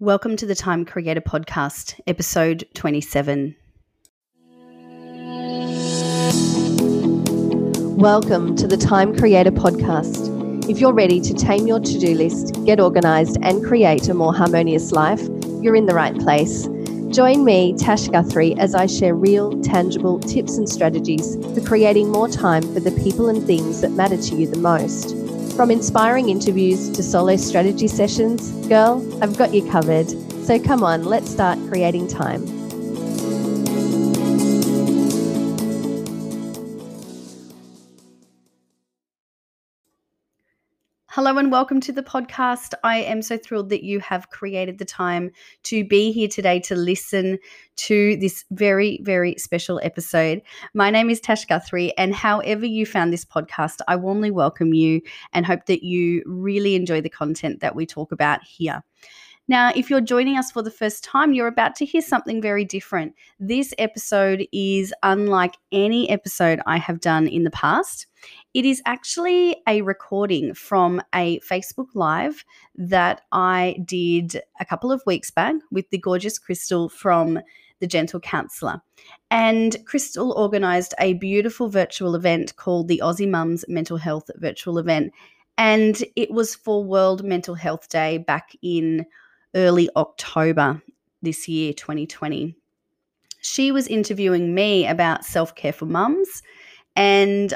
Welcome to the Time Creator Podcast, episode 27. Welcome to the Time Creator Podcast. If you're ready to tame your to do list, get organized, and create a more harmonious life, you're in the right place. Join me, Tash Guthrie, as I share real, tangible tips and strategies for creating more time for the people and things that matter to you the most. From inspiring interviews to solo strategy sessions, girl, I've got you covered. So come on, let's start creating time. Hello and welcome to the podcast. I am so thrilled that you have created the time to be here today to listen to this very, very special episode. My name is Tash Guthrie, and however you found this podcast, I warmly welcome you and hope that you really enjoy the content that we talk about here. Now, if you're joining us for the first time, you're about to hear something very different. This episode is unlike any episode I have done in the past. It is actually a recording from a Facebook Live that I did a couple of weeks back with the gorgeous Crystal from The Gentle Counsellor. And Crystal organized a beautiful virtual event called the Aussie Mums Mental Health Virtual Event. And it was for World Mental Health Day back in early October this year, 2020. She was interviewing me about self care for mums, and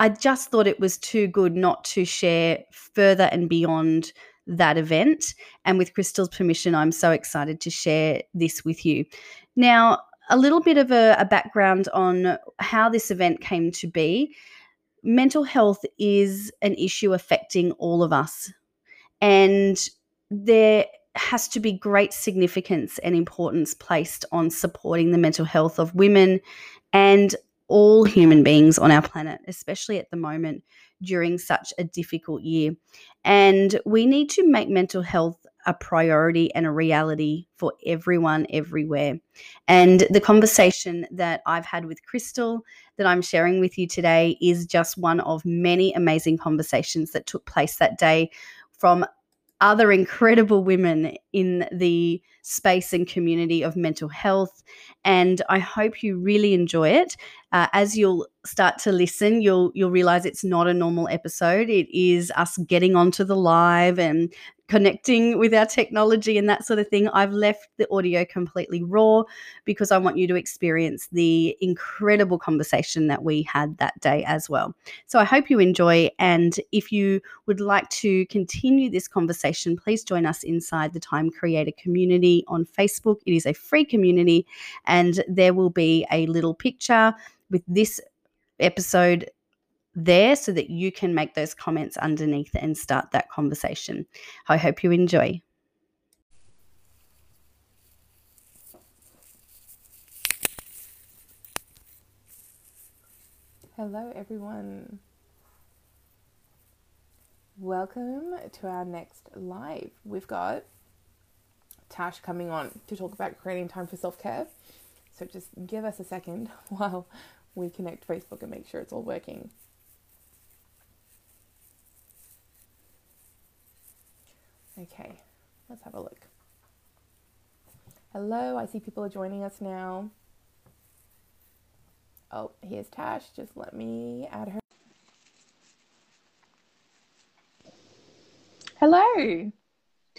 I just thought it was too good not to share further and beyond that event. And with Crystal's permission, I'm so excited to share this with you. Now, a little bit of a, a background on how this event came to be. Mental health is an issue affecting all of us. And there has to be great significance and importance placed on supporting the mental health of women and all human beings on our planet, especially at the moment during such a difficult year. And we need to make mental health a priority and a reality for everyone everywhere. And the conversation that I've had with Crystal that I'm sharing with you today is just one of many amazing conversations that took place that day from other incredible women in the space and community of mental health. And I hope you really enjoy it. Uh, as you'll start to listen, you'll you'll realize it's not a normal episode. It is us getting onto the live and connecting with our technology and that sort of thing. I've left the audio completely raw because I want you to experience the incredible conversation that we had that day as well. So I hope you enjoy. And if you would like to continue this conversation, please join us inside the Time Creator community on Facebook. It is a free community, and there will be a little picture with this episode there so that you can make those comments underneath and start that conversation. I hope you enjoy. Hello, everyone. Welcome to our next live. We've got Tash coming on to talk about creating time for self care. So just give us a second while we connect Facebook and make sure it's all working. Okay, let's have a look. Hello, I see people are joining us now. Oh, here's Tash. Just let me add her. Hello.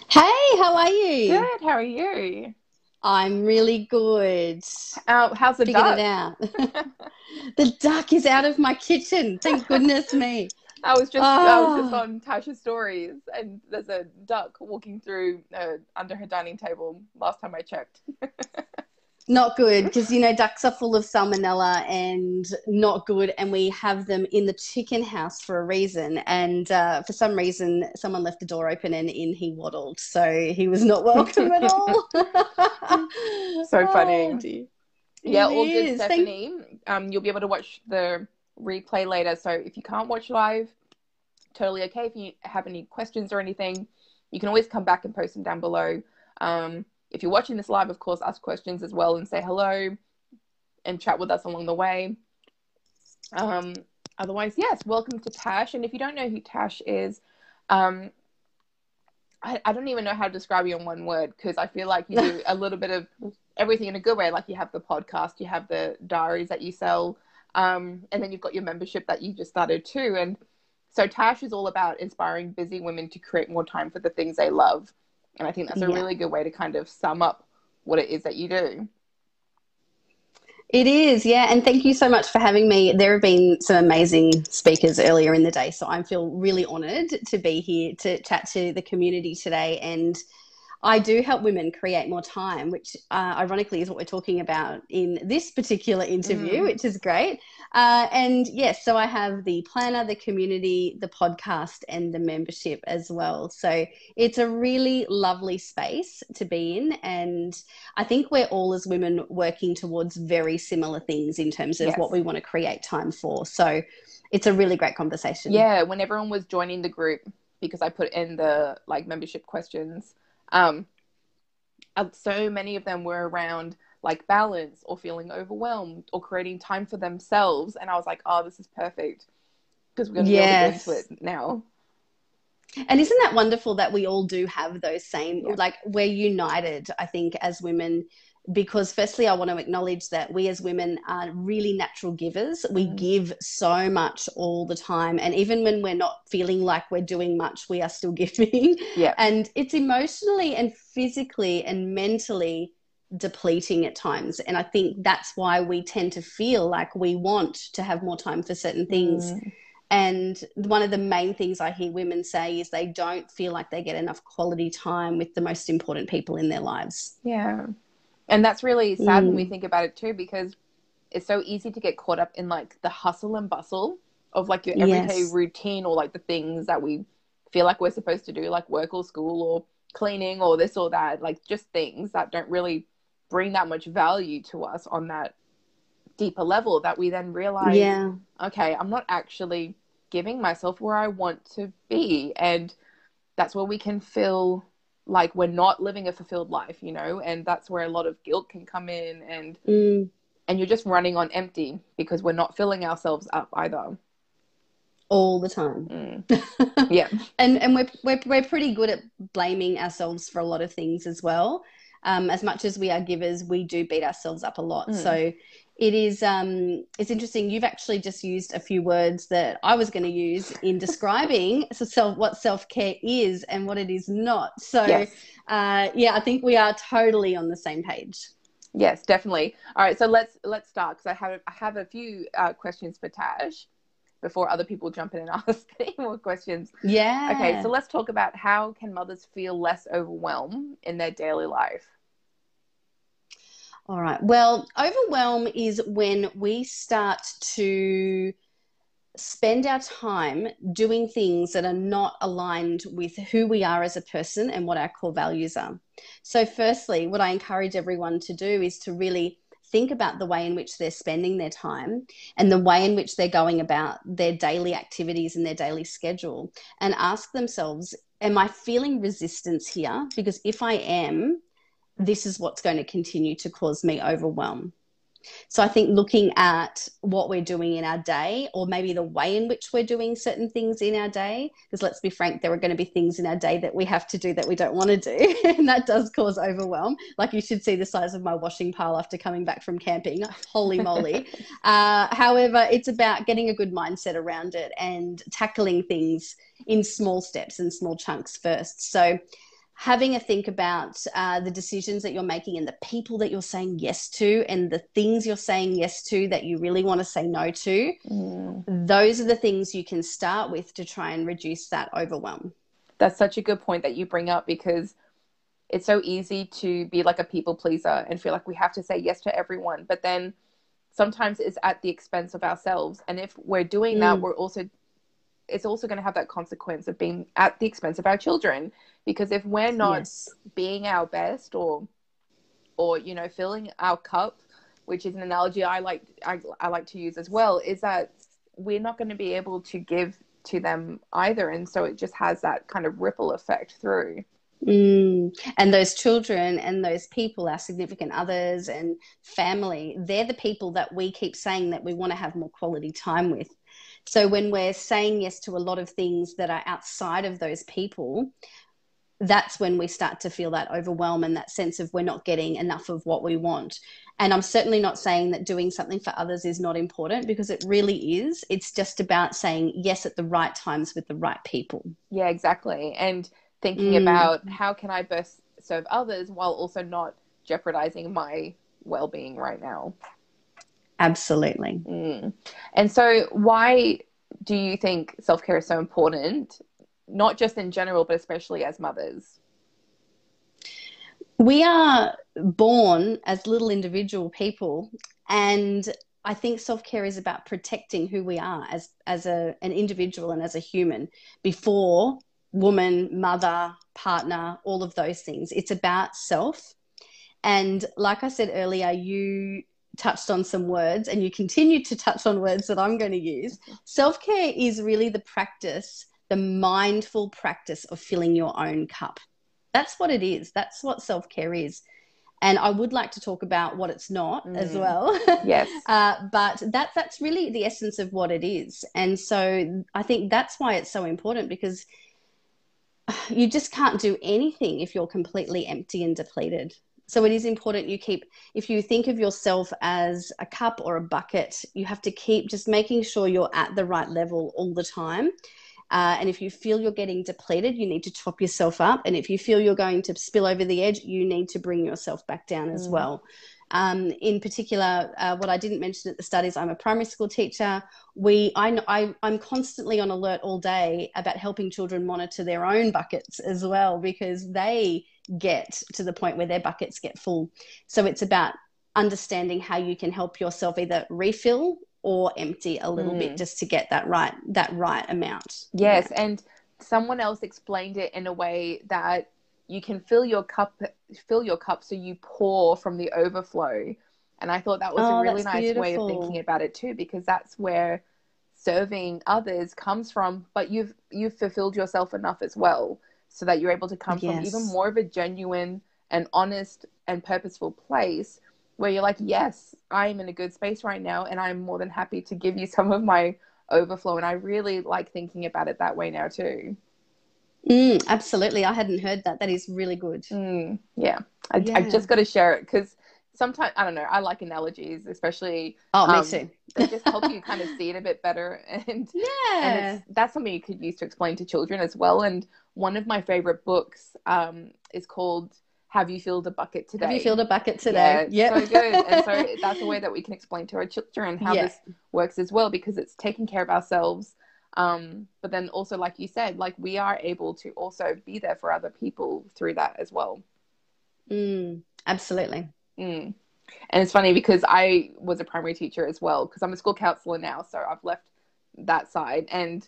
Hey, how are you? Good. How are you? I'm really good. Uh, how's the Figured duck? it out. the duck is out of my kitchen. Thank goodness me. I was just I was just Oh. on Tasha's stories, and there's a duck walking through uh, under her dining table. Last time I checked. Not good because you know ducks are full of salmonella and not good, and we have them in the chicken house for a reason. And uh, for some reason, someone left the door open and in he waddled, so he was not welcome at all. So funny. Oh, yeah, all good, is. Thank- Stephanie. Um, you'll be able to watch the replay later. So if you can't watch live, totally okay. If you have any questions or anything, you can always come back and post them down below. Um, if you're watching this live, of course, ask questions as well and say hello and chat with us along the way. Um, otherwise, yes, welcome to Tash. And if you don't know who Tash is, um, I, I don't even know how to describe you in one word because I feel like you do a little bit of everything in a good way. Like you have the podcast, you have the diaries that you sell, um, and then you've got your membership that you just started too. And so Tash is all about inspiring busy women to create more time for the things they love. And I think that's a yeah. really good way to kind of sum up what it is that you do. It is, yeah. And thank you so much for having me. There have been some amazing speakers earlier in the day. So I feel really honored to be here to chat to the community today. And I do help women create more time, which uh, ironically is what we're talking about in this particular interview, mm. which is great. Uh, and yes, so I have the planner, the community, the podcast, and the membership as well. So it's a really lovely space to be in. And I think we're all, as women, working towards very similar things in terms of yes. what we want to create time for. So it's a really great conversation. Yeah, when everyone was joining the group, because I put in the like membership questions um, so many of them were around like balance or feeling overwhelmed or creating time for themselves. And I was like, oh, this is perfect because we're going to yes. be able to get into it now. And isn't that wonderful that we all do have those same, yeah. like, we're united, I think, as women because firstly i want to acknowledge that we as women are really natural givers we mm. give so much all the time and even when we're not feeling like we're doing much we are still giving yeah and it's emotionally and physically and mentally depleting at times and i think that's why we tend to feel like we want to have more time for certain things mm. And one of the main things I hear women say is they don't feel like they get enough quality time with the most important people in their lives. Yeah. And that's really sad mm. when we mm. think about it too, because it's so easy to get caught up in like the hustle and bustle of like your everyday yes. routine or like the things that we feel like we're supposed to do, like work or school or cleaning or this or that, like just things that don't really bring that much value to us on that deeper level that we then realize, yeah. okay, I'm not actually giving myself where I want to be. And that's where we can feel like we're not living a fulfilled life you know and that's where a lot of guilt can come in and mm. and you're just running on empty because we're not filling ourselves up either all the time mm. yeah and and we're, we're we're pretty good at blaming ourselves for a lot of things as well um, as much as we are givers we do beat ourselves up a lot mm. so it is um, it's interesting. You've actually just used a few words that I was going to use in describing so self, what self care is and what it is not. So, yes. uh, yeah, I think we are totally on the same page. Yes, definitely. All right, so let's let's start because I have I have a few uh, questions for Tash before other people jump in and ask any more questions. Yeah. Okay, so let's talk about how can mothers feel less overwhelmed in their daily life. All right. Well, overwhelm is when we start to spend our time doing things that are not aligned with who we are as a person and what our core values are. So, firstly, what I encourage everyone to do is to really think about the way in which they're spending their time and the way in which they're going about their daily activities and their daily schedule and ask themselves, Am I feeling resistance here? Because if I am, this is what's going to continue to cause me overwhelm. So I think looking at what we're doing in our day, or maybe the way in which we're doing certain things in our day, because let's be frank, there are going to be things in our day that we have to do that we don't want to do, and that does cause overwhelm. Like you should see the size of my washing pile after coming back from camping. Holy moly! uh, however, it's about getting a good mindset around it and tackling things in small steps and small chunks first. So having a think about uh, the decisions that you're making and the people that you're saying yes to and the things you're saying yes to that you really want to say no to mm. those are the things you can start with to try and reduce that overwhelm that's such a good point that you bring up because it's so easy to be like a people pleaser and feel like we have to say yes to everyone but then sometimes it's at the expense of ourselves and if we're doing mm. that we're also it's also going to have that consequence of being at the expense of our children because if we're not yes. being our best or or you know filling our cup which is an analogy i like I, I like to use as well is that we're not going to be able to give to them either and so it just has that kind of ripple effect through Mm. And those children and those people, our significant others and family, they're the people that we keep saying that we want to have more quality time with. So when we're saying yes to a lot of things that are outside of those people, that's when we start to feel that overwhelm and that sense of we're not getting enough of what we want. And I'm certainly not saying that doing something for others is not important because it really is. It's just about saying yes at the right times with the right people. Yeah, exactly. And thinking mm. about how can I best serve others while also not jeopardizing my well being right now. Absolutely. Mm. And so, why do you think self care is so important, not just in general, but especially as mothers? We are born as little individual people, and I think self care is about protecting who we are as as a, an individual and as a human before woman, mother, partner, all of those things. It's about self. And like I said earlier, you touched on some words and you continue to touch on words that I'm going to use. Self care is really the practice, the mindful practice of filling your own cup. That's what it is. That's what self care is. And I would like to talk about what it's not mm. as well. Yes. uh, but that, that's really the essence of what it is. And so I think that's why it's so important because you just can't do anything if you're completely empty and depleted. So it is important you keep, if you think of yourself as a cup or a bucket, you have to keep just making sure you're at the right level all the time. Uh, and if you feel you're getting depleted, you need to top yourself up. And if you feel you're going to spill over the edge, you need to bring yourself back down as mm. well. Um, in particular, uh, what I didn't mention at the start is I'm a primary school teacher. We, I, I, I'm constantly on alert all day about helping children monitor their own buckets as well because they get to the point where their buckets get full. So it's about understanding how you can help yourself either refill or empty a little mm. bit just to get that right that right amount. Yes, yeah. and someone else explained it in a way that you can fill your cup fill your cup so you pour from the overflow. And I thought that was oh, a really nice beautiful. way of thinking about it too because that's where serving others comes from, but you've you've fulfilled yourself enough as well so that you're able to come yes. from even more of a genuine and honest and purposeful place where you're like, yes, I'm in a good space right now, and I'm more than happy to give you some of my overflow. And I really like thinking about it that way now too. Mm, absolutely, I hadn't heard that. That is really good. Mm, yeah, I, yeah. I just got to share it because sometimes I don't know. I like analogies, especially. Oh, um, me too. they just help you kind of see it a bit better, and yeah, and that's something you could use to explain to children as well. And one of my favorite books um, is called "Have You Filled a Bucket Today?" Have you filled a bucket today? Yeah, yep. so good. and so that's a way that we can explain to our children how yeah. this works as well, because it's taking care of ourselves. Um, but then also, like you said, like we are able to also be there for other people through that as well. Mm, absolutely. Mm. And it's funny because I was a primary teacher as well because I'm a school counselor now, so I've left that side. And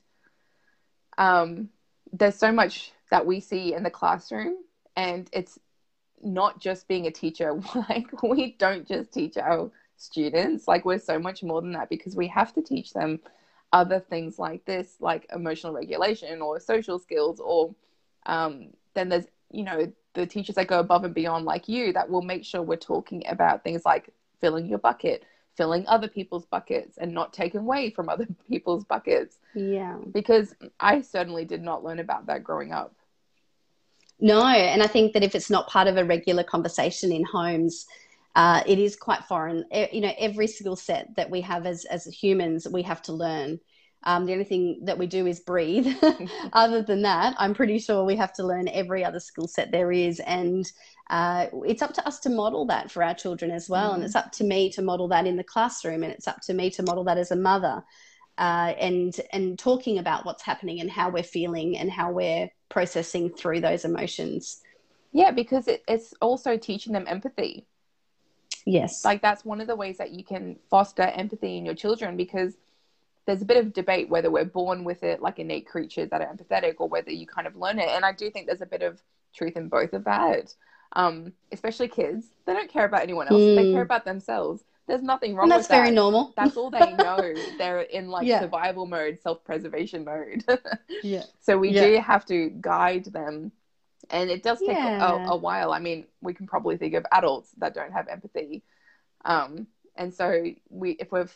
um, there's so much that we see in the classroom, and it's not just being a teacher. like we don't just teach our students; like we're so much more than that because we have to teach them other things like this, like emotional regulation or social skills, or um, then there's you know the teachers that go above and beyond like you that will make sure we're talking about things like filling your bucket filling other people's buckets and not taking away from other people's buckets. Yeah. Because i certainly did not learn about that growing up no and i think that if it's not part of a regular conversation in homes uh, it is quite foreign you know every skill set that we have as as humans we have to learn um, the only thing that we do is breathe. other than that, I'm pretty sure we have to learn every other skill set there is. And uh, it's up to us to model that for our children as well. Mm. And it's up to me to model that in the classroom. And it's up to me to model that as a mother. Uh, and and talking about what's happening and how we're feeling and how we're processing through those emotions. Yeah, because it, it's also teaching them empathy. Yes. Like that's one of the ways that you can foster empathy in your children because there's a bit of debate whether we're born with it like innate creatures that are empathetic or whether you kind of learn it. And I do think there's a bit of truth in both of that. Um, especially kids, they don't care about anyone else. Mm. They care hmm. about themselves. There's nothing wrong and that's with that. very normal. That's all they know. They're in like yeah. survival mode, self-preservation mode. yeah. So we yeah. do have to guide them. And it does take yeah. a, a, while. I mean, we can probably think of adults that don't have empathy. Um, and so we if we're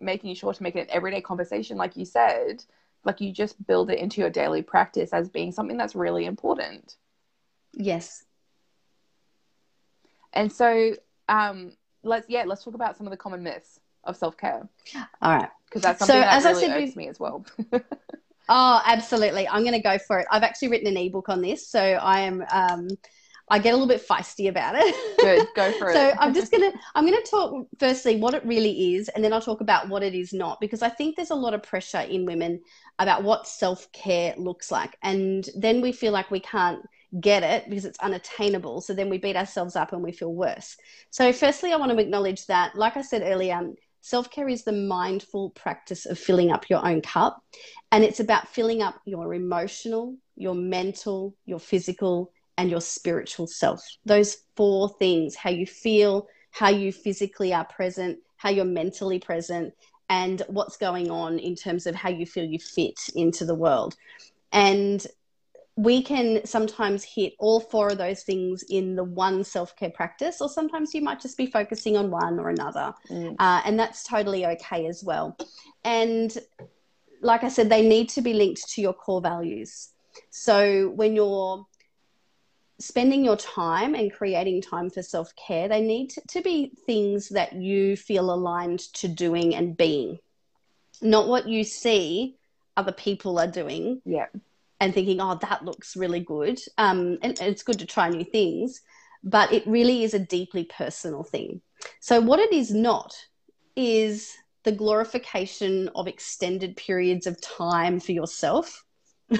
making sure to make it an everyday conversation, like you said, like you just build it into your daily practice as being something that's really important. Yes. And so, um, let's yeah, let's talk about some of the common myths of self care All right. because that's So, something that as I really said irks me as well. Oh, absolutely. I'm going to go for it. I've actually written an ebook on this, so I am. Um, I get a little bit feisty about it. Good, go for so it. So I'm just gonna I'm gonna talk firstly what it really is, and then I'll talk about what it is not, because I think there's a lot of pressure in women about what self care looks like, and then we feel like we can't get it because it's unattainable. So then we beat ourselves up and we feel worse. So firstly, I want to acknowledge that, like I said earlier, self care is the mindful practice of filling up your own cup, and it's about filling up your emotional, your mental, your physical, and your spiritual self. Those four things how you feel, how you physically are present, how you're mentally present, and what's going on in terms of how you feel you fit into the world. And we can sometimes hit all four of those things in the one self care practice, or sometimes you might just be focusing on one or another. Mm. Uh, and that's totally okay as well. And like I said, they need to be linked to your core values. So when you're spending your time and creating time for self care, they need to, to be things that you feel aligned to doing and being, not what you see other people are doing Yeah. And thinking, oh, that looks really good. Um, and, it's good to try new things, but it really is a deeply personal thing. So, what it is not is the glorification of extended periods of time for yourself.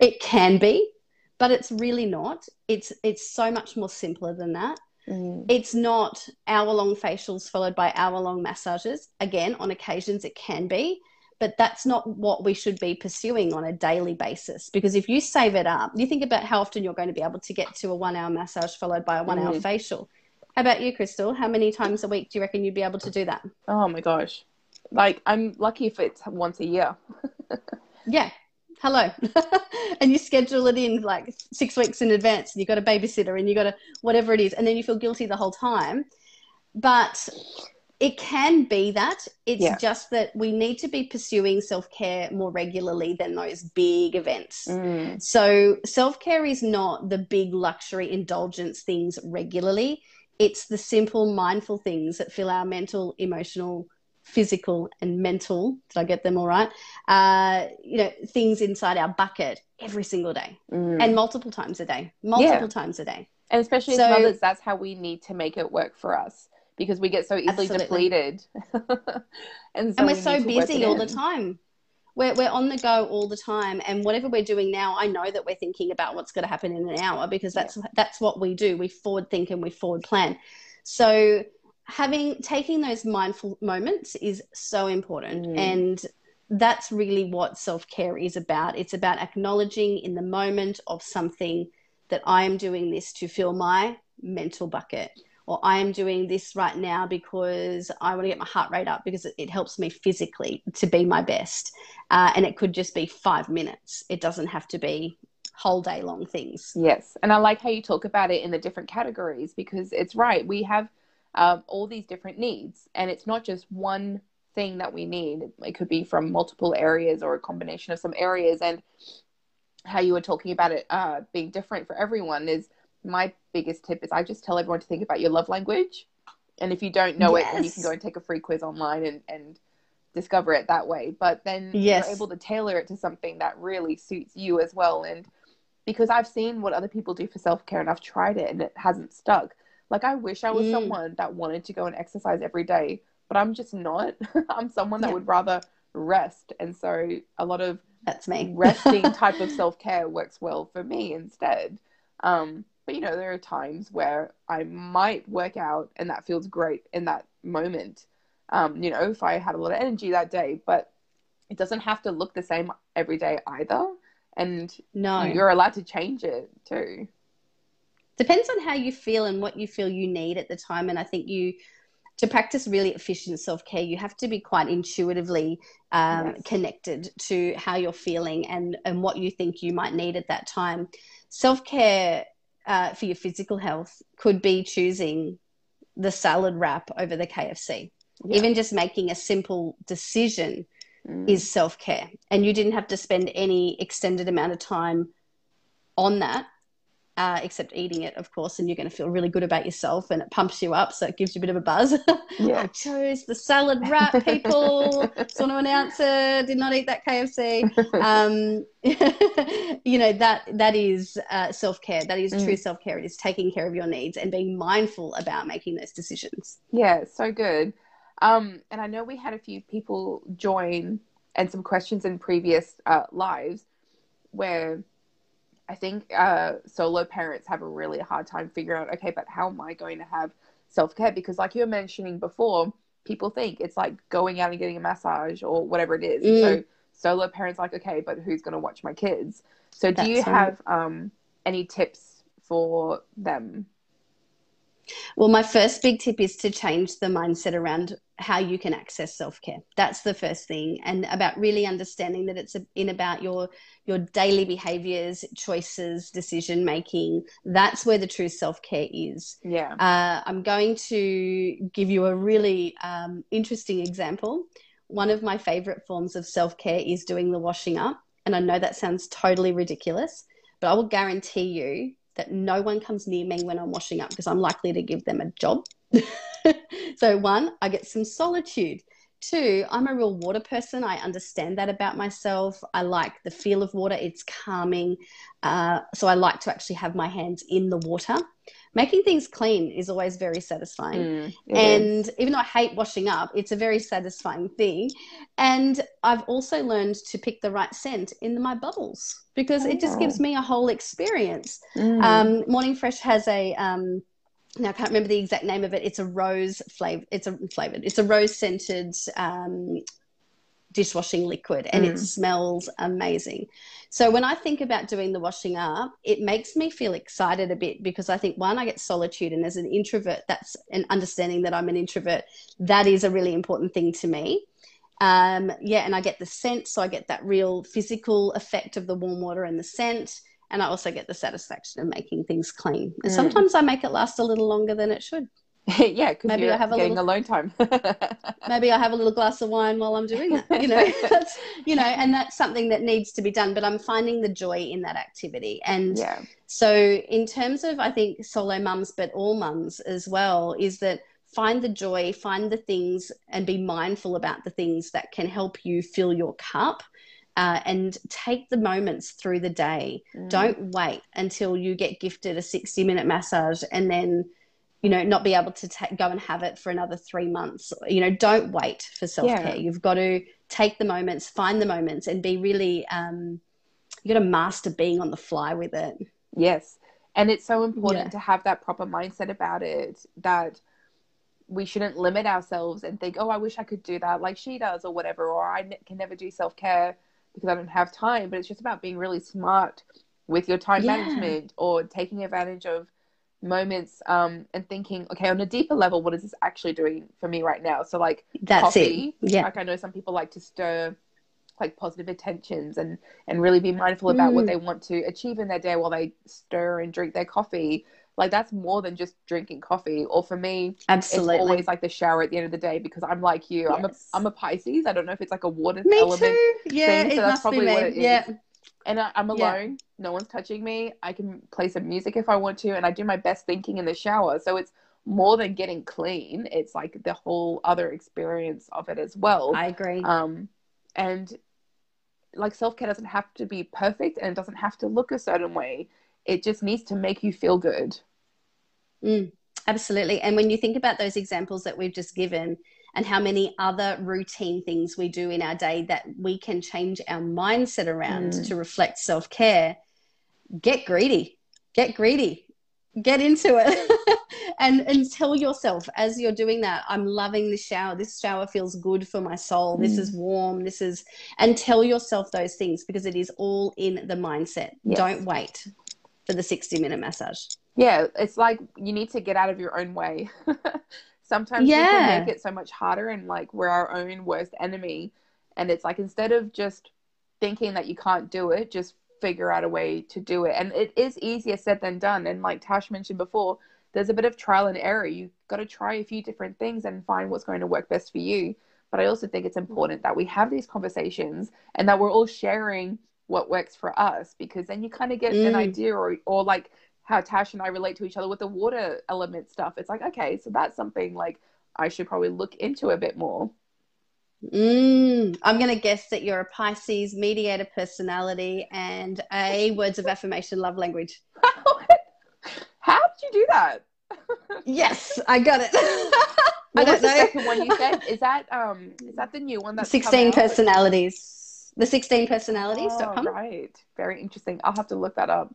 it can be, but it's really not. It's it's so much more simpler than that. Mm. It's not hour long facials followed by hour long massages. Again, on occasions it can be, but that's not what we should be pursuing on a daily basis. Because if you save it up, you think about how often you're going to be able to get to a one hour massage followed by a one hour Mhm. facial. How about you, Crystal? How many times a week do you reckon you'd be able to do that? Oh my gosh. Like I'm lucky if it's once a year. Yeah. Hello. and you schedule it in like six weeks in advance and you've got a babysitter and you've got a whatever it is, and then you feel guilty the whole time. But it can be that. It's Yeah. just that we need to be pursuing self care more regularly than those big events. Mm. So self care is not the big luxury indulgence things regularly. It's the simple mindful things that fill our mental, emotional, physical, and mental. Did I get them all right? Uh, you know, things inside our bucket every single day Mm. and multiple times a day. Multiple times a day. And especially So- as mothers, that's how we need to make it work for us because we get so easily Absolutely. depleted. and so and we're we so need to work busy all the time. We're, we're on the go all the time, and whatever we're doing now, I know that we're thinking about what's going to happen in an hour because that's that's what we do. We forward think and we forward plan. So having taking those mindful moments is so important, Mm. and that's really what self care is about. It's about acknowledging in the moment of something that I am doing this to fill my mental bucket or I am doing this right now because I want to get my heart rate up because it, it helps me physically to be my best. Uh, and it could just be five minutes. It doesn't have to be whole day long things. Yes, and I like how you talk about it in the different categories because it's right. We have um, all these different needs, and it's not just one thing that we need. It could be from multiple areas or a combination of some areas. And how you were talking about it uh, being different for everyone is my biggest tip is I just tell everyone to think about your love language, and if you don't know it, then you can go and take a free quiz online and and discover it that way. But then Yes. you're able to tailor it to something that really suits you as well. And because I've seen what other people do for self care and I've tried it and it hasn't stuck. Like I wish I was Mm. someone that wanted to go and exercise every day, but I'm just not. I'm someone that Yeah. would rather rest. And so a lot of That's me. resting type of self care works well for me instead. Um, but you know, there are times where I might work out and that feels great in that moment. Um, you know, if I had a lot of energy that day, but it doesn't have to look the same every day either. And no. you're allowed to change it too. Depends on how you feel and what you feel you need at the time. And I think you, to practice really efficient self care, you have to be quite intuitively um, Yes. connected to how you're feeling and, and what you think you might need at that time. Self care uh, for your physical health could be choosing the salad wrap over the KFC. Yeah. Even just making a simple decision Mm. is self care. And you didn't have to spend any extended amount of time on that. Uh, except eating it, of course, and you're going to feel really good about yourself and it pumps you up. So it gives you a bit of a buzz. Yeah. I chose the salad wrap, people. Just want to announce it. Did not eat that KFC. Um, you know, that that is uh, self care. That is mm. true self care. It is taking care of your needs and being mindful about making those decisions. Yeah, so good. Um, and I know we had a few people join and some questions in previous uh, lives where I think uh, solo parents have a really hard time figuring out, okay, but how am I going to have self care? Because, like you were mentioning before, people think it's like going out and getting a massage or whatever it is. Mm. So, solo parents like, okay, but who's going to watch my kids? So, do That's you have um, any tips for them? Well, my first big tip is to change the mindset around how you can access self-care. That's the first thing and about really understanding that it's in about your your daily behaviors, choices, decision making. That's where the true self-care is. Yeah. Uh, I'm going to give you a really um, interesting example. One of my favorite forms of self-care is doing the washing up. And I know that sounds totally ridiculous, but I will guarantee you that no one comes near me when I'm washing up because I'm likely to give them a job. so, one, I get some solitude. Two, I'm a real water person. I understand that about myself. I like the feel of water, it's calming. Uh, so, I like to actually have my hands in the water. Making things clean is always very satisfying. Mm, and is. even though I hate washing up, it's a very satisfying thing. And I've also learned to pick the right scent in my bubbles because oh. it just gives oh. me a whole experience. Mm. Um, Morning Fresh has a. Um, now I can't remember the exact name of it. It's a rose flavor. It's a flavored. It's a rose scented um, dishwashing liquid, and mm. it smells amazing. So when I think about doing the washing up, it makes me feel excited a bit because I think one, I get solitude, and as an introvert, that's an understanding that I'm an introvert. That is a really important thing to me. Um, yeah, and I get the scent, so I get that real physical effect of the warm water and the scent and I also get the satisfaction of making things clean. And mm. sometimes I make it last a little longer than it should. yeah, because maybe I have a getting little, alone time. maybe I have a little glass of wine while I'm doing that. You know, that's you know, and that's something that needs to be done. But I'm finding the joy in that activity, and yeah. so in terms of I think solo mums, but all mums as well, is that find the joy, find the things, and be mindful about the things that can help you fill your cup uh, and take the moments through the day. Mm. Don't wait until you get gifted a 60 minute massage and then, you know, not be able to ta- go and have it for another three months. You know, don't wait for self care. Yeah. You've got to take the moments, find the moments, and be really, um, you got to master being on the fly with it. Yes. And it's so important yeah. to have that proper mindset about it that we shouldn't limit ourselves and think, oh, I wish I could do that like she does or whatever, or I can never do self care because I don't have time. But it's just about being really smart with your time yeah. management or taking advantage of moments um, and thinking, okay, on a deeper level, what is this actually doing for me right now? So like That's coffee, it. Yeah. Like I know some people like to stir like positive intentions and and really be mindful about mm. what they want to achieve in their day while they stir and drink their coffee like that's more than just drinking coffee. Or for me absolutely. it's always like the shower at the end of the day because i'm like you. Yes. i'm a i'm a pisces. I don't know if it's like a water me element too. yeah thing, so that's probably what it is. Yeah. And I, am alone. Yeah. no one's touching me. I can play some music if i want to and i do my best thinking in the shower. So it's more than getting clean. It's like the whole other experience of it as well. I agree. Um and like self-care doesn't have to be perfect and it doesn't have to look a certain way. It just needs to make you feel good. Mm, absolutely. And when you think about those examples that we've just given and how many other routine things we do in our day that we can change our mindset around mm. to reflect self care, get greedy. Get greedy. Get into it. and and tell yourself as you're doing that i'm loving this shower this shower feels good for my soul this mm. is warm this is and tell yourself those things because it is all in the mindset yes. don't wait for the 60 minute massage. Yeah, it's like you need to get out of your own way. Sometimes yeah. we make it so much harder and like we're our own worst enemy. And it's like instead of just thinking that you can't do it, just figure out a way to do it. And it is easier said than done. And like Tash mentioned before, there's a bit of trial and error. You've got to try a few different things and find what's going to work best for you. But I also think it's important that we have these conversations and that we're all sharing what works for us because then you kind of get mm. an idea or, or like how Tash and I relate to each other with the water element stuff. It's like, okay, so that's something like I should probably look into a bit more. Mm, I'm going to guess that you're a Pisces mediator personality and a words of affirmation love language. How did you do that? yes, I got it. what was the know. second one you said? Is that um is that the new one that's 16 personalities. The 16 personalities.com. Oh, right. Very interesting. I'll have to look that up.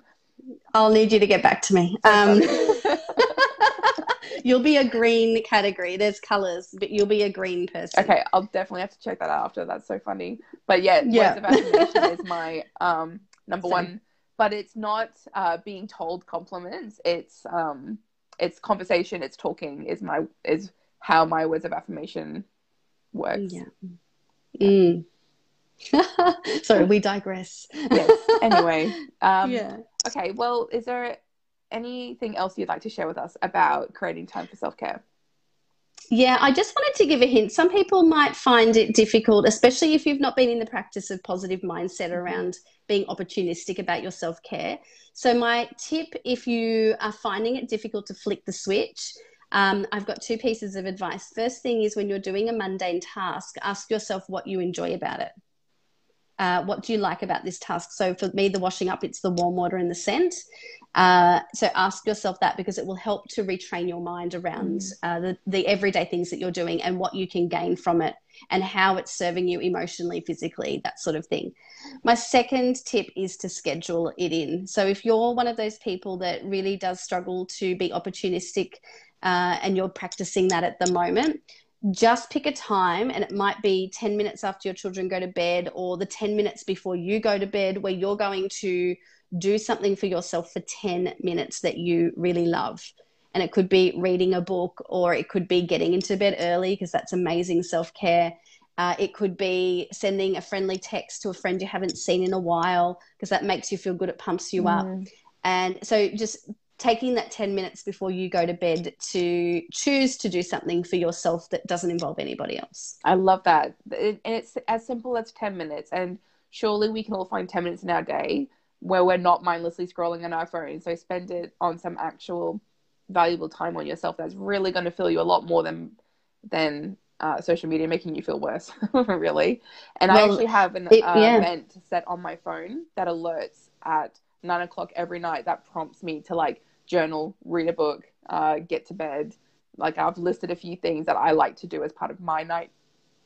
I'll need you to get back to me. Um, you'll be a green category. There's colors, but you'll be a green person. Okay, I'll definitely have to check that out after. That's so funny. But yeah, yeah. words of affirmation is my um, number Same. one. But it's not uh, being told compliments. It's um, it's conversation. It's talking. Is my is how my words of affirmation works. Yeah. Mm. Sorry, we digress. yes. Anyway. Um, yeah. Okay. Well, is there anything else you'd like to share with us about creating time for self care? Yeah, I just wanted to give a hint. Some people might find it difficult, especially if you've not been in the practice of positive mindset mm-hmm. around being opportunistic about your self care. So, my tip if you are finding it difficult to flick the switch, um, I've got two pieces of advice. First thing is when you're doing a mundane task, ask yourself what you enjoy about it. Uh, what do you like about this task? So for me, the washing up, it's the warm water and the scent. Uh, so ask yourself that because it will help to retrain your mind around mm. uh, the, the everyday things that you're doing and what you can gain from it and how it's serving you emotionally, physically, that sort of thing. My second tip is to schedule it in. So if you're one of those people that really does struggle to be opportunistic uh, and you're practicing that at the moment, just pick a time and it might be 10 minutes after your children go to bed or the 10 minutes before you go to bed where you're going to do something for yourself for 10 minutes that you really love. And it could be reading a book or it could be getting into bed early because that's amazing self-care. Uh, it could be sending a friendly text to a friend you haven't seen in a while because that makes you feel good it pumps you mm. up and so just taking that 10 minutes before you go to bed to choose to do something for yourself that doesn't involve anybody else. I love that. and it's as simple as 10 minutes. And surely we can all find 10 minutes in our day where we're not mindlessly scrolling on our phone. So spend it on some actual valuable time on yourself that's really going to fill you a lot more than than uh, social media making you feel worse, really. And well, I actually have an it, uh, yeah. event set on my phone that alerts at nine o'clock every night that prompts me to like journal, read a book, uh, get to bed. Like I've listed a few things that I like to do as part of my night,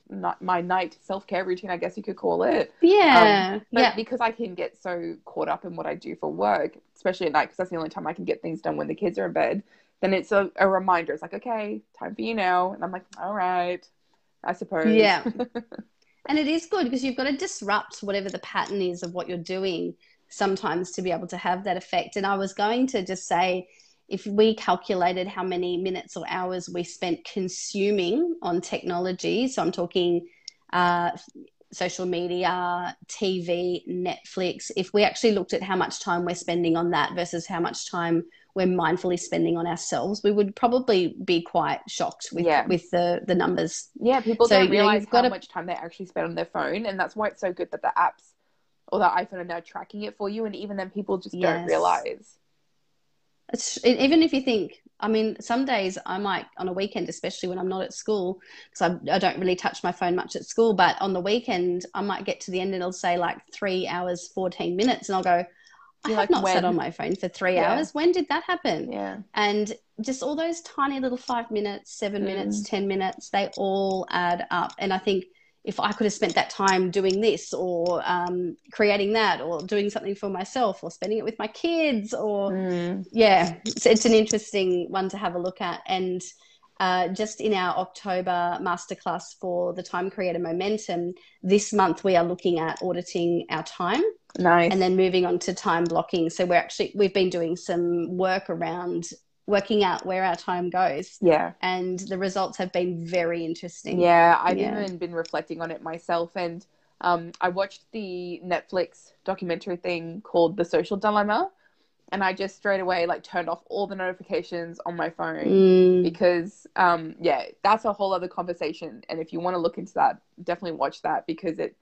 not my night self care routine, I guess you could call it. Yeah, um, but yeah. Because I can get so caught up in what I do for work, especially at night, because that's the only time I can get things done when the kids are in bed. Then it's a, a reminder. It's like, okay, time for you now, and I'm like, all right, I suppose. Yeah. and it is good because you've got to disrupt whatever the pattern is of what you're doing sometimes to be able to have that effect. And I was going to just say, if we calculated how many minutes or hours we spent consuming on technology, so I'm talking uh, social media, TV, Netflix, if we actually looked at how much time we're spending on that versus how much time we're mindfully spending on ourselves, we would probably be quite shocked with yeah. with the the numbers. Yeah, people so, don't realize you know, how to... much time they actually spend on their phone, and that's why it's so good that the apps or the iPhone are now tracking it for you, and even then, people just yes. don't realize. It's, even if you think, I mean, some days I might on a weekend, especially when I'm not at school, because I, I, don't really touch my phone much at school. But on the weekend, I might get to the end and it'll say like three hours, fourteen minutes, and I'll go, I have like, not when? sat on my phone for three yeah. hours. When did that happen? Yeah. And just all those tiny little five minutes, seven mm. minutes, ten minutes, they all add up. And I think if I could have spent that time doing this or um, creating that or doing something for myself or spending it with my kids or mm. yeah, it's, it's, an interesting one to have a look at. And uh, just in our October masterclass for the Time Creator Momentum, this month we are looking at auditing our time. Nice. And then moving on to time blocking. So we're actually we've been doing some work around working out where our time goes. Yeah. And the results have been very interesting. Yeah, I've yeah. even been reflecting on it myself. And um, I watched the Netflix documentary thing called The Social Dilemma. And I just straight away like turned off all the notifications on my phone mm. because um, yeah, that's a whole other conversation. And if you want to look into that, definitely watch that because it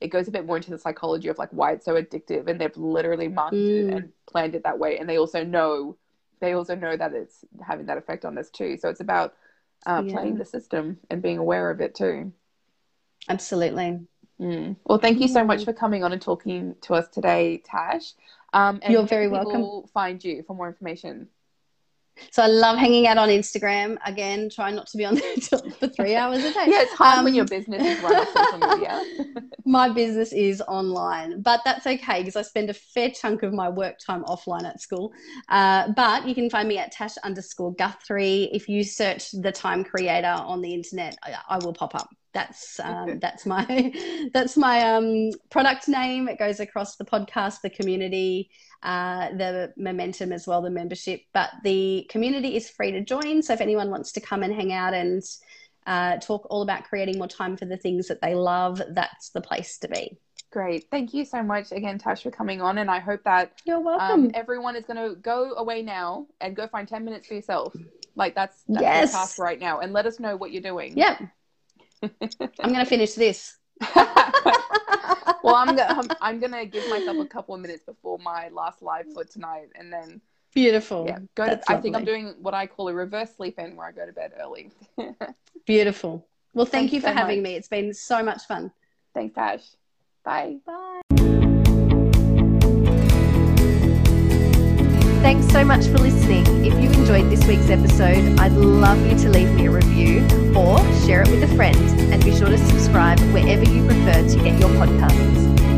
it goes a bit more into the psychology of like why it's so addictive and they've literally marketed Mm. it and planned it that way and they also know they also know that it's having that effect on us too so it's about uh, Yeah. playing the system and being aware of it too Absolutely. Mm. Well, thank you so much for coming on and talking to us today, Tash. Um, and You're very welcome. Find you for more information. So I love hanging out on Instagram. Again, try not to be on there for three hours a day. Yeah, it's hard when Um, your business is run social media. my business is online, but that's okay because I spend a fair chunk of my work time offline at school. Uh, but you can find me at Tash underscore Guthrie. If you search the Time Creator on the internet, I, I will pop up. That's um, that's my that's my um, product name. It goes across the podcast, the community, uh, the momentum as well, the membership. But the community is free to join. So if anyone wants to come and hang out and uh, talk all about creating more time for the things that they love, that's the place to be. Great. Thank you so much again, Tash, for coming on. And I hope that You're welcome. um, everyone is going to go away now and go find 10 minutes for yourself. Like that's, that's Yes. your task right now. And let us know what you're doing. yeah, I'm going to finish this. well, I'm gonna I'm, I'm gonna give myself a couple of minutes before my last live for tonight, and then Beautiful. yeah, go. To, I think I'm doing what I call a reverse sleep in, where I go to bed early. Beautiful. Well, thank Thanks you for so having much. me. It's been so much fun. Thanks, Tash. Bye. Bye. Thanks so much for listening. If you enjoyed this week's episode, I'd love you to leave me a review or share it with a friend. And be sure to subscribe wherever you prefer to get your podcasts.